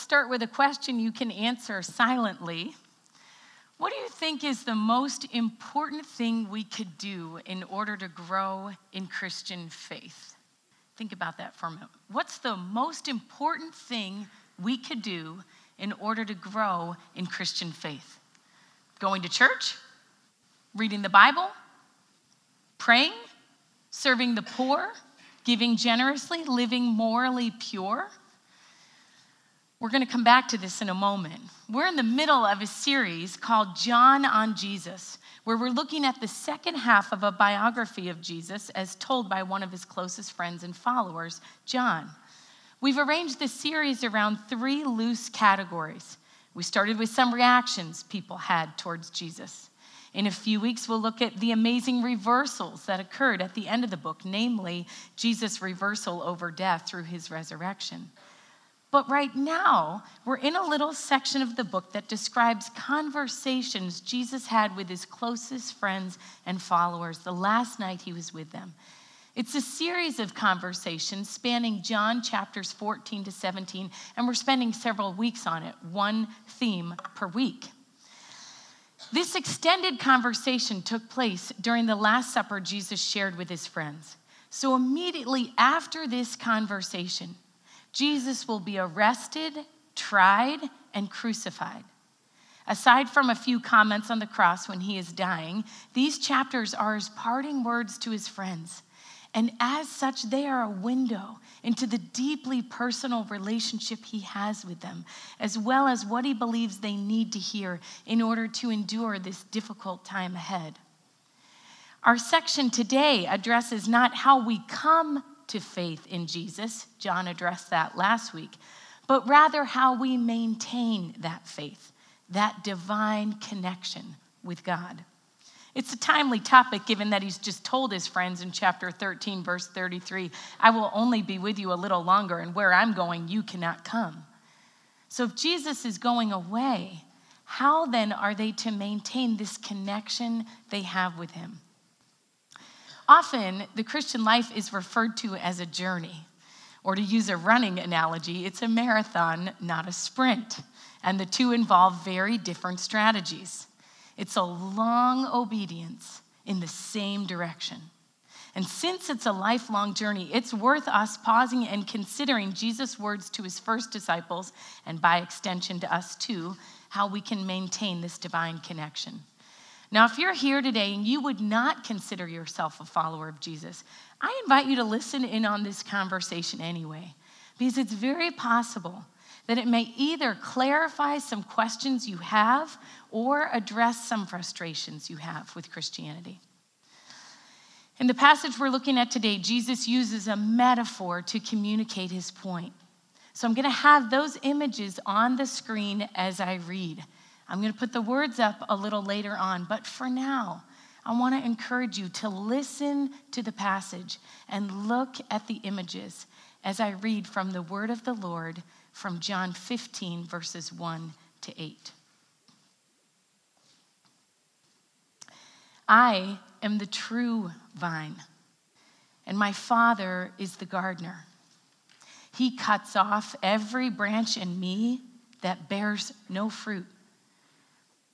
start with a question you can answer silently. What do you think is the most important thing we could do in order to grow in Christian faith? Think about that for a moment. What's the most important thing we could do in order to grow in Christian faith? Going to church? Reading the Bible? Praying? Serving the poor? Giving generously? Living morally pure? We're going to come back to this in a moment. We're in the middle of a series called John on Jesus, where we're looking at the second half of a biography of Jesus as told by one of his closest friends and followers, John. We've arranged this series around three loose categories. We started with some reactions people had towards Jesus. In a few weeks, we'll look at the amazing reversals that occurred at the end of the book, namely Jesus' reversal over death through his resurrection. But right now, we're in a little section of the book that describes conversations Jesus had with his closest friends and followers the last night he was with them. It's a series of conversations spanning John chapters 14 to 17, and we're spending several weeks on it, one theme per week. This extended conversation took place during the Last Supper Jesus shared with his friends. So, immediately after this conversation, Jesus will be arrested, tried, and crucified. Aside from a few comments on the cross when he is dying, these chapters are his parting words to his friends. And as such, they are a window into the deeply personal relationship he has with them, as well as what he believes they need to hear in order to endure this difficult time ahead. Our section today addresses not how we come to faith in Jesus. John addressed that last week. But rather, how we maintain that faith, that divine connection with God. It's a timely topic given that he's just told his friends in chapter 13, verse 33 I will only be with you a little longer, and where I'm going, you cannot come. So if Jesus is going away, how then are they to maintain this connection they have with him? Often, the Christian life is referred to as a journey. Or to use a running analogy, it's a marathon, not a sprint. And the two involve very different strategies. It's a long obedience in the same direction. And since it's a lifelong journey, it's worth us pausing and considering Jesus' words to his first disciples, and by extension to us too, how we can maintain this divine connection. Now, if you're here today and you would not consider yourself a follower of Jesus, I invite you to listen in on this conversation anyway, because it's very possible that it may either clarify some questions you have or address some frustrations you have with Christianity. In the passage we're looking at today, Jesus uses a metaphor to communicate his point. So I'm going to have those images on the screen as I read. I'm going to put the words up a little later on, but for now, I want to encourage you to listen to the passage and look at the images as I read from the word of the Lord from John 15, verses 1 to 8. I am the true vine, and my Father is the gardener. He cuts off every branch in me that bears no fruit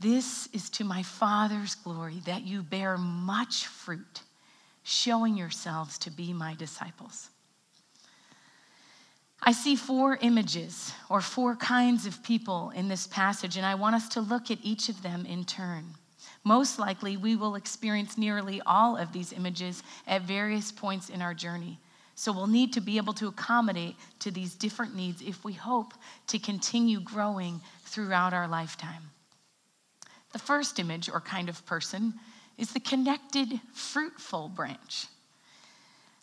This is to my Father's glory that you bear much fruit, showing yourselves to be my disciples. I see four images or four kinds of people in this passage, and I want us to look at each of them in turn. Most likely, we will experience nearly all of these images at various points in our journey. So we'll need to be able to accommodate to these different needs if we hope to continue growing throughout our lifetime. The first image or kind of person is the connected, fruitful branch.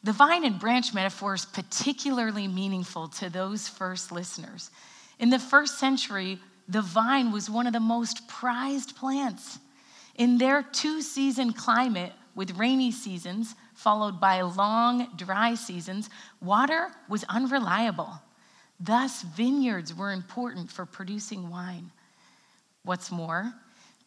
The vine and branch metaphor is particularly meaningful to those first listeners. In the first century, the vine was one of the most prized plants. In their two season climate, with rainy seasons followed by long dry seasons, water was unreliable. Thus, vineyards were important for producing wine. What's more,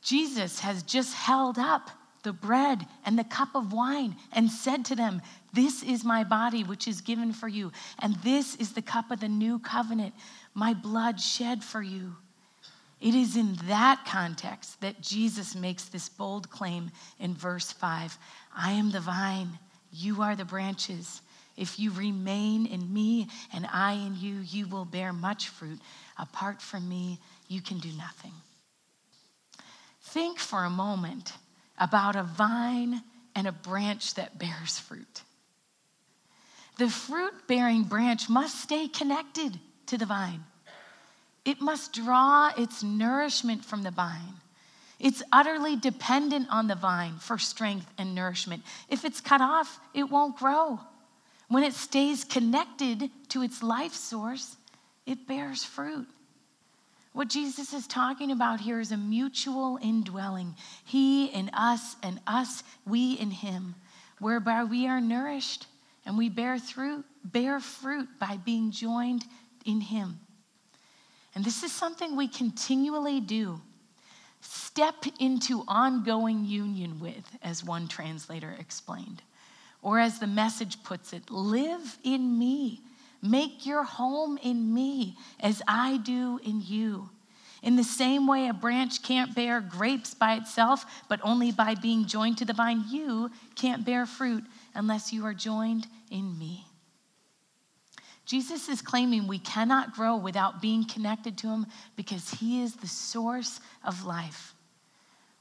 Jesus has just held up the bread and the cup of wine and said to them, This is my body, which is given for you, and this is the cup of the new covenant, my blood shed for you. It is in that context that Jesus makes this bold claim in verse 5 I am the vine, you are the branches. If you remain in me and I in you, you will bear much fruit. Apart from me, you can do nothing. Think for a moment about a vine and a branch that bears fruit. The fruit bearing branch must stay connected to the vine, it must draw its nourishment from the vine. It's utterly dependent on the vine for strength and nourishment. If it's cut off, it won't grow. When it stays connected to its life source, it bears fruit. What Jesus is talking about here is a mutual indwelling. He in us and us, we in him, whereby we are nourished and we bear through bear fruit by being joined in him. And this is something we continually do. Step into ongoing union with, as one translator explained. Or as the message puts it, live in me Make your home in me as I do in you. In the same way, a branch can't bear grapes by itself, but only by being joined to the vine. You can't bear fruit unless you are joined in me. Jesus is claiming we cannot grow without being connected to him because he is the source of life.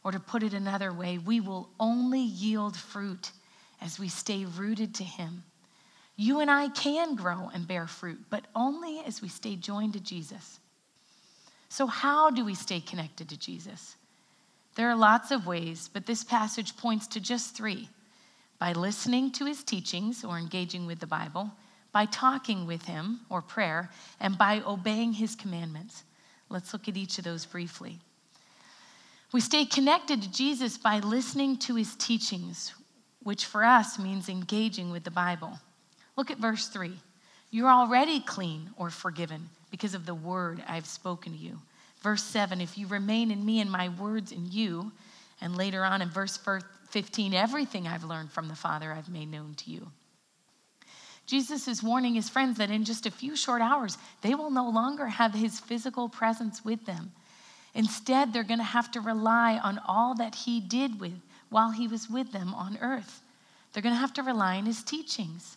Or to put it another way, we will only yield fruit as we stay rooted to him. You and I can grow and bear fruit, but only as we stay joined to Jesus. So, how do we stay connected to Jesus? There are lots of ways, but this passage points to just three by listening to his teachings or engaging with the Bible, by talking with him or prayer, and by obeying his commandments. Let's look at each of those briefly. We stay connected to Jesus by listening to his teachings, which for us means engaging with the Bible. Look at verse 3. You're already clean or forgiven because of the word I've spoken to you. Verse 7 If you remain in me and my words in you, and later on in verse 15, everything I've learned from the Father I've made known to you. Jesus is warning his friends that in just a few short hours, they will no longer have his physical presence with them. Instead, they're going to have to rely on all that he did with while he was with them on earth. They're going to have to rely on his teachings.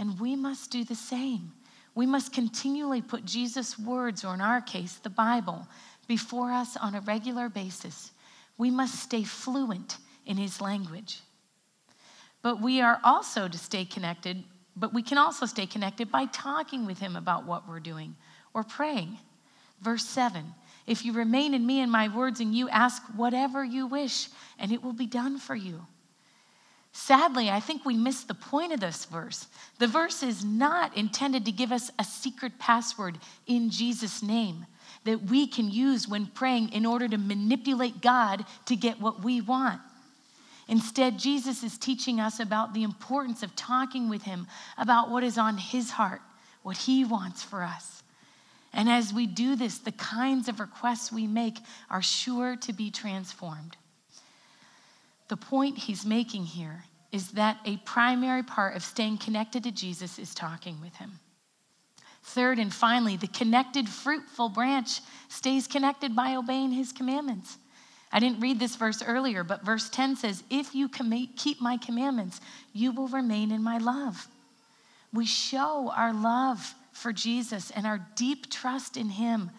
And we must do the same. We must continually put Jesus' words, or in our case, the Bible, before us on a regular basis. We must stay fluent in his language. But we are also to stay connected, but we can also stay connected by talking with him about what we're doing or praying. Verse 7 If you remain in me and my words, and you ask whatever you wish, and it will be done for you. Sadly, I think we miss the point of this verse. The verse is not intended to give us a secret password in Jesus' name that we can use when praying in order to manipulate God to get what we want. Instead, Jesus is teaching us about the importance of talking with Him about what is on His heart, what He wants for us. And as we do this, the kinds of requests we make are sure to be transformed. The point he's making here is that a primary part of staying connected to Jesus is talking with him. Third and finally, the connected, fruitful branch stays connected by obeying his commandments. I didn't read this verse earlier, but verse 10 says, If you keep my commandments, you will remain in my love. We show our love for Jesus and our deep trust in him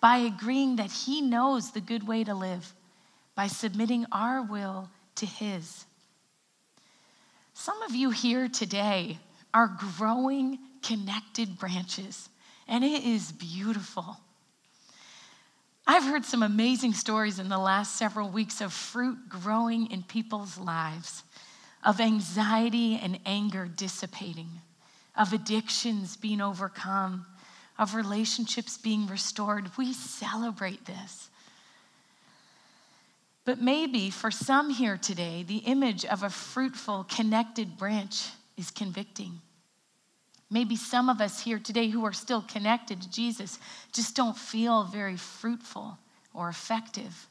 by agreeing that he knows the good way to live by submitting our will to His. Some of you here today are growing connected branches, and it is beautiful. I've heard some amazing stories in the last several weeks of fruit growing in people's lives, of anxiety and anger dissipating, of addictions being overcome, of relationships being restored. We celebrate this. But maybe for some here today, the image of a fruitful, connected branch is convicting. Maybe some of us here today who are still connected to Jesus just don't feel very fruitful or effective.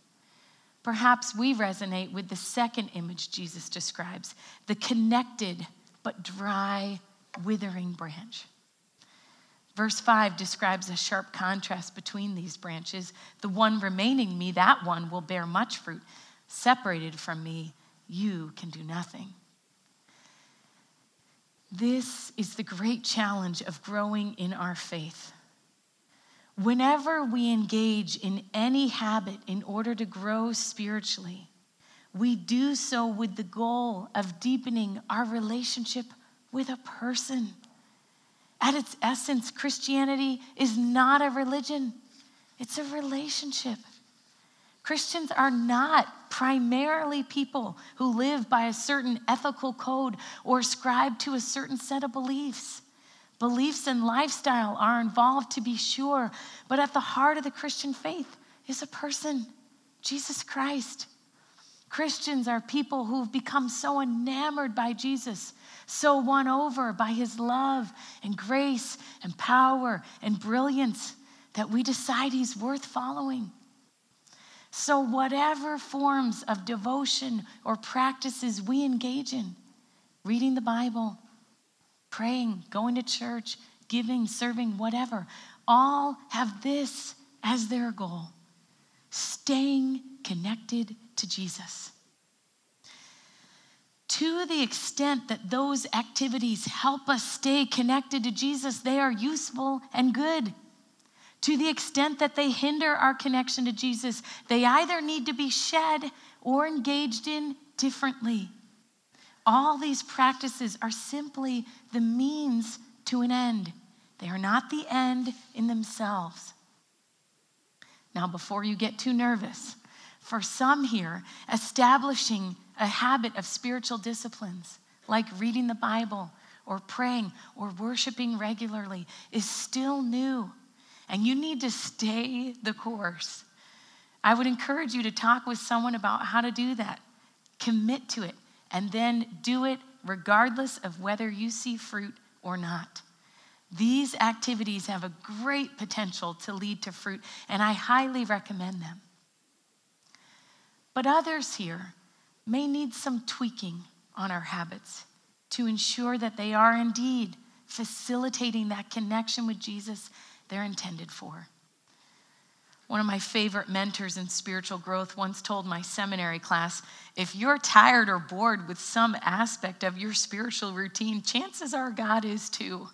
Perhaps we resonate with the second image Jesus describes the connected but dry, withering branch. Verse 5 describes a sharp contrast between these branches. The one remaining me, that one will bear much fruit. Separated from me, you can do nothing. This is the great challenge of growing in our faith. Whenever we engage in any habit in order to grow spiritually, we do so with the goal of deepening our relationship with a person. At its essence, Christianity is not a religion, it's a relationship. Christians are not primarily people who live by a certain ethical code or ascribe to a certain set of beliefs. Beliefs and lifestyle are involved, to be sure, but at the heart of the Christian faith is a person, Jesus Christ. Christians are people who've become so enamored by Jesus, so won over by his love and grace and power and brilliance that we decide he's worth following. So, whatever forms of devotion or practices we engage in, reading the Bible, praying, going to church, giving, serving, whatever, all have this as their goal staying connected to Jesus. To the extent that those activities help us stay connected to Jesus, they are useful and good. To the extent that they hinder our connection to Jesus, they either need to be shed or engaged in differently. All these practices are simply the means to an end, they are not the end in themselves. Now, before you get too nervous, for some here, establishing a habit of spiritual disciplines like reading the Bible or praying or worshiping regularly is still new and you need to stay the course. I would encourage you to talk with someone about how to do that. Commit to it, and then do it regardless of whether you see fruit or not. These activities have a great potential to lead to fruit, and I highly recommend them. But others here may need some tweaking on our habits to ensure that they are indeed facilitating that connection with Jesus they're intended for. One of my favorite mentors in spiritual growth once told my seminary class if you're tired or bored with some aspect of your spiritual routine, chances are God is too.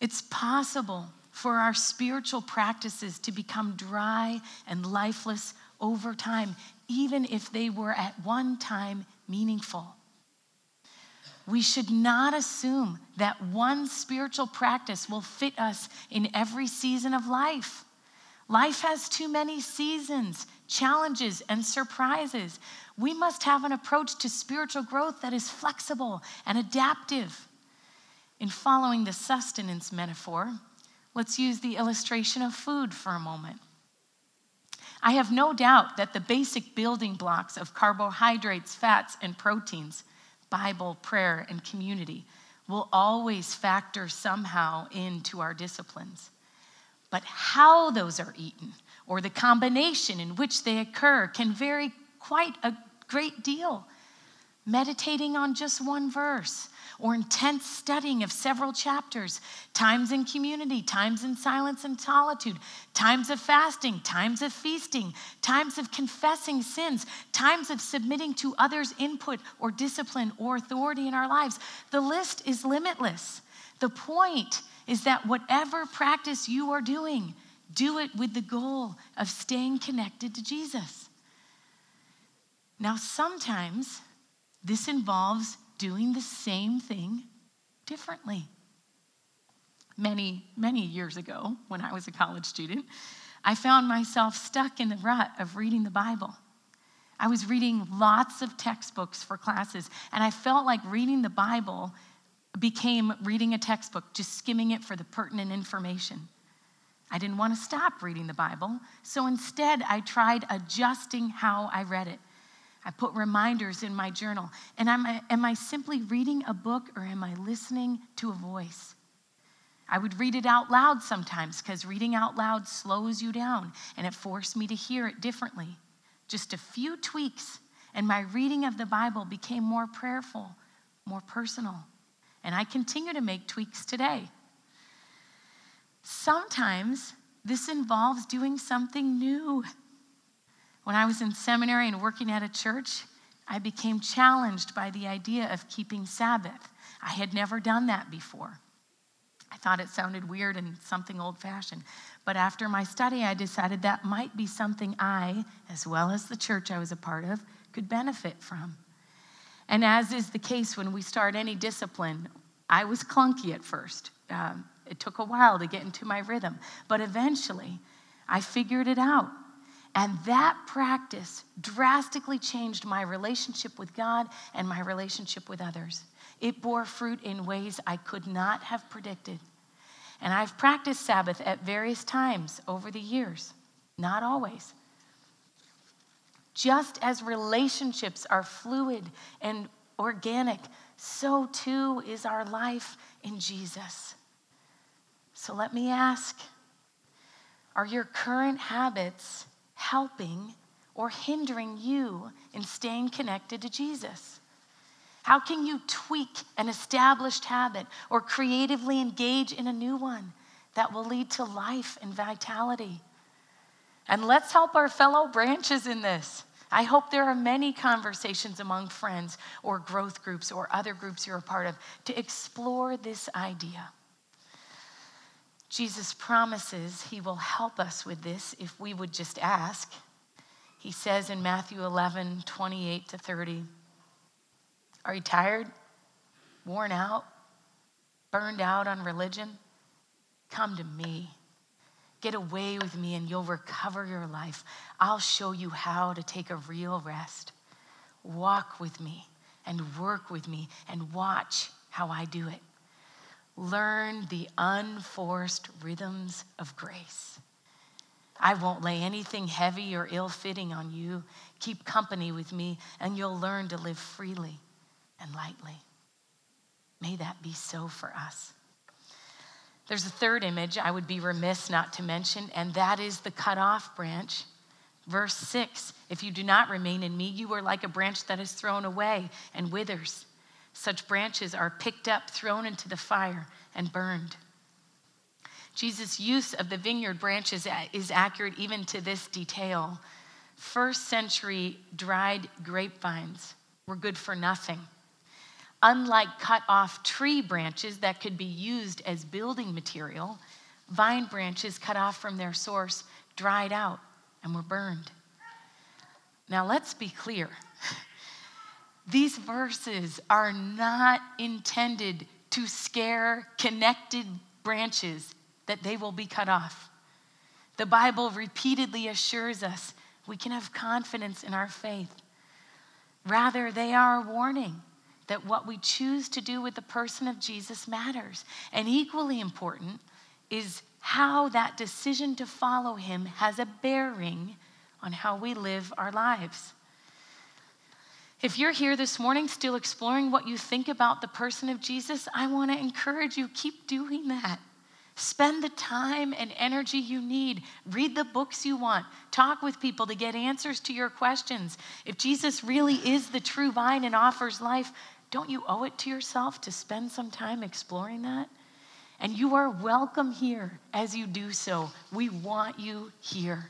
It's possible for our spiritual practices to become dry and lifeless over time, even if they were at one time meaningful we should not assume that one spiritual practice will fit us in every season of life. Life has too many seasons, challenges, and surprises. We must have an approach to spiritual growth that is flexible and adaptive. In following the sustenance metaphor, let's use the illustration of food for a moment. I have no doubt that the basic building blocks of carbohydrates, fats, and proteins Bible, prayer, and community will always factor somehow into our disciplines. But how those are eaten, or the combination in which they occur, can vary quite a great deal. Meditating on just one verse, or intense studying of several chapters, times in community, times in silence and solitude, times of fasting, times of feasting, times of confessing sins, times of submitting to others' input or discipline or authority in our lives. The list is limitless. The point is that whatever practice you are doing, do it with the goal of staying connected to Jesus. Now, sometimes this involves doing the same thing differently. Many, many years ago, when I was a college student, I found myself stuck in the rut of reading the Bible. I was reading lots of textbooks for classes, and I felt like reading the Bible became reading a textbook, just skimming it for the pertinent information. I didn't want to stop reading the Bible, so instead I tried adjusting how I read it. I put reminders in my journal. And am I, am I simply reading a book or am I listening to a voice? I would read it out loud sometimes because reading out loud slows you down and it forced me to hear it differently. Just a few tweaks, and my reading of the Bible became more prayerful, more personal. And I continue to make tweaks today. Sometimes this involves doing something new. When I was in seminary and working at a church, I became challenged by the idea of keeping Sabbath. I had never done that before. I thought it sounded weird and something old fashioned. But after my study, I decided that might be something I, as well as the church I was a part of, could benefit from. And as is the case when we start any discipline, I was clunky at first. Um, it took a while to get into my rhythm, but eventually I figured it out. And that practice drastically changed my relationship with God and my relationship with others. It bore fruit in ways I could not have predicted. And I've practiced Sabbath at various times over the years, not always. Just as relationships are fluid and organic, so too is our life in Jesus. So let me ask Are your current habits helping or hindering you in staying connected to Jesus? How can you tweak an established habit or creatively engage in a new one that will lead to life and vitality? And let's help our fellow branches in this. I hope there are many conversations among friends or growth groups or other groups you're a part of to explore this idea. Jesus promises he will help us with this if we would just ask. He says in Matthew 11, 28 to 30, are you tired? Worn out? Burned out on religion? Come to me. Get away with me and you'll recover your life. I'll show you how to take a real rest. Walk with me and work with me and watch how I do it. Learn the unforced rhythms of grace. I won't lay anything heavy or ill fitting on you. Keep company with me, and you'll learn to live freely and lightly. May that be so for us. There's a third image I would be remiss not to mention, and that is the cut off branch. Verse 6 If you do not remain in me, you are like a branch that is thrown away and withers. Such branches are picked up, thrown into the fire, and burned. Jesus' use of the vineyard branches is accurate even to this detail. First century dried grapevines were good for nothing. Unlike cut off tree branches that could be used as building material, vine branches cut off from their source dried out and were burned. Now, let's be clear. These verses are not intended to scare connected branches that they will be cut off. The Bible repeatedly assures us we can have confidence in our faith. Rather, they are a warning that what we choose to do with the person of Jesus matters. And equally important is how that decision to follow him has a bearing on how we live our lives. If you're here this morning still exploring what you think about the person of Jesus, I want to encourage you keep doing that. Spend the time and energy you need. Read the books you want. Talk with people to get answers to your questions. If Jesus really is the true vine and offers life, don't you owe it to yourself to spend some time exploring that? And you are welcome here as you do so. We want you here.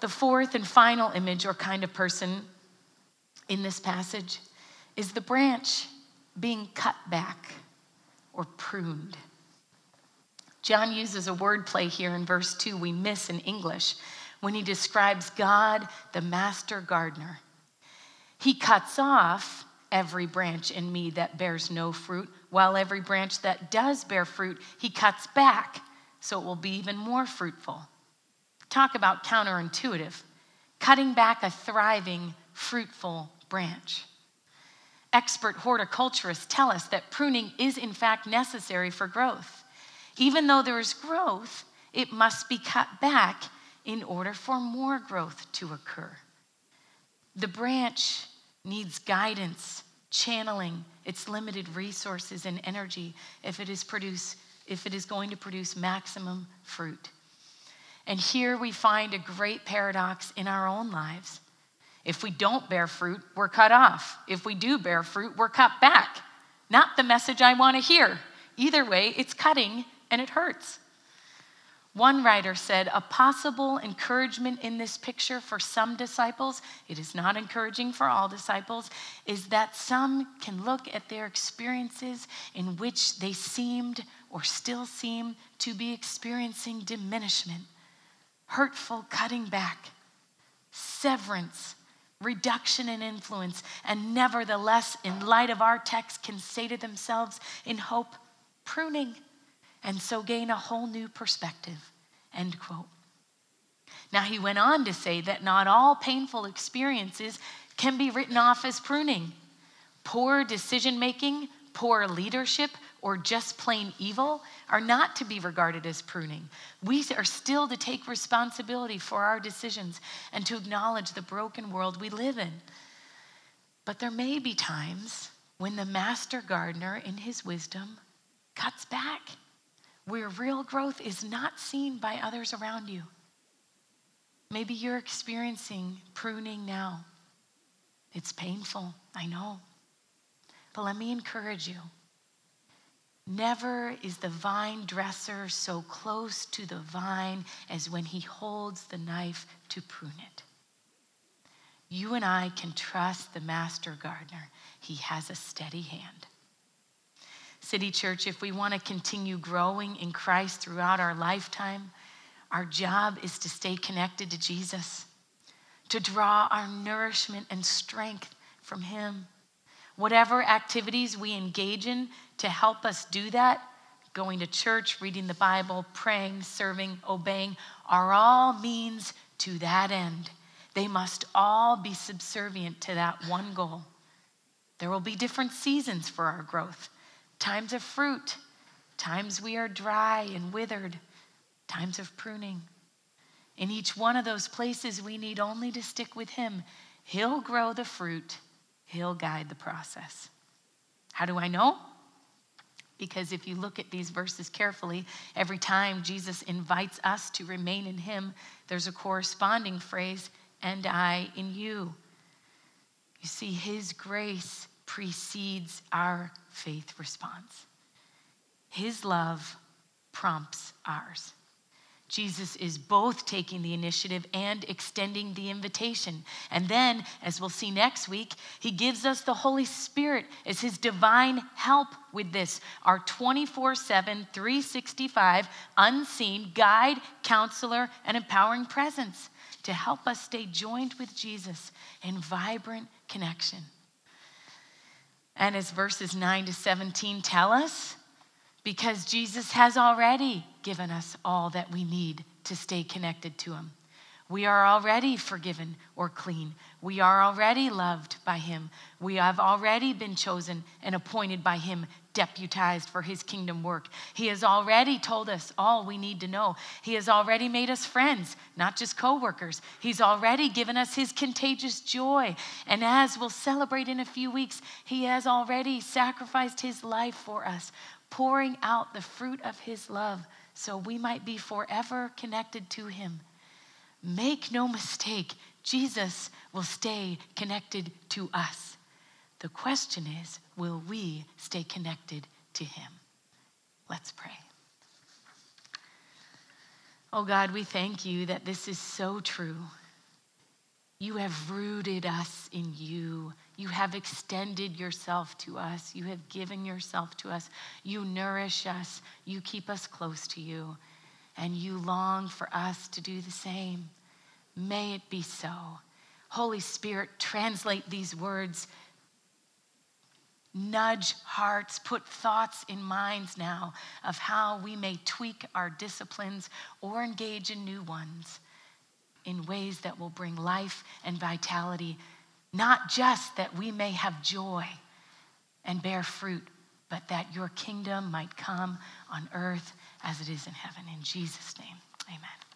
The fourth and final image or kind of person in this passage is the branch being cut back or pruned. John uses a word play here in verse 2 we miss in English when he describes God, the master gardener. He cuts off every branch in me that bears no fruit, while every branch that does bear fruit, he cuts back so it will be even more fruitful. Talk about counterintuitive, cutting back a thriving, fruitful branch. Expert horticulturists tell us that pruning is, in fact, necessary for growth. Even though there is growth, it must be cut back in order for more growth to occur. The branch needs guidance, channeling its limited resources and energy if it is produce if it is going to produce maximum fruit. And here we find a great paradox in our own lives. If we don't bear fruit, we're cut off. If we do bear fruit, we're cut back. Not the message I want to hear. Either way, it's cutting and it hurts. One writer said, A possible encouragement in this picture for some disciples, it is not encouraging for all disciples, is that some can look at their experiences in which they seemed or still seem to be experiencing diminishment, hurtful cutting back, severance, reduction in influence, and nevertheless, in light of our text, can say to themselves in hope, pruning and so gain a whole new perspective. End quote. Now, he went on to say that not all painful experiences can be written off as pruning. Poor decision making, poor leadership, or just plain evil are not to be regarded as pruning. We are still to take responsibility for our decisions and to acknowledge the broken world we live in. But there may be times when the master gardener, in his wisdom, cuts back where real growth is not seen by others around you. Maybe you're experiencing pruning now. It's painful, I know. But let me encourage you. Never is the vine dresser so close to the vine as when he holds the knife to prune it. You and I can trust the master gardener. He has a steady hand. City Church, if we want to continue growing in Christ throughout our lifetime, our job is to stay connected to Jesus, to draw our nourishment and strength from Him. Whatever activities we engage in to help us do that, going to church, reading the Bible, praying, serving, obeying, are all means to that end. They must all be subservient to that one goal. There will be different seasons for our growth times of fruit, times we are dry and withered, times of pruning. In each one of those places, we need only to stick with Him. He'll grow the fruit, He'll guide the process. How do I know? Because if you look at these verses carefully, every time Jesus invites us to remain in Him, there's a corresponding phrase, and I in you. You see, His grace precedes our faith response. His love prompts ours. Jesus is both taking the initiative and extending the invitation. And then, as we'll see next week, he gives us the Holy Spirit as his divine help with this our 24 7, 365 unseen guide, counselor, and empowering presence to help us stay joined with Jesus in vibrant connection. And as verses 9 to 17 tell us, because Jesus has already given us all that we need to stay connected to Him. We are already forgiven or clean. We are already loved by Him. We have already been chosen and appointed by Him, deputized for His kingdom work. He has already told us all we need to know. He has already made us friends, not just co workers. He's already given us His contagious joy. And as we'll celebrate in a few weeks, He has already sacrificed His life for us, pouring out the fruit of His love so we might be forever connected to Him. Make no mistake, Jesus will stay connected to us. The question is, will we stay connected to him? Let's pray. Oh God, we thank you that this is so true. You have rooted us in you. You have extended yourself to us. You have given yourself to us. You nourish us. You keep us close to you and you long for us to do the same. May it be so. Holy Spirit, translate these words. Nudge hearts, put thoughts in minds now of how we may tweak our disciplines or engage in new ones in ways that will bring life and vitality, not just that we may have joy and bear fruit, but that your kingdom might come on earth as it is in heaven. In Jesus' name, amen.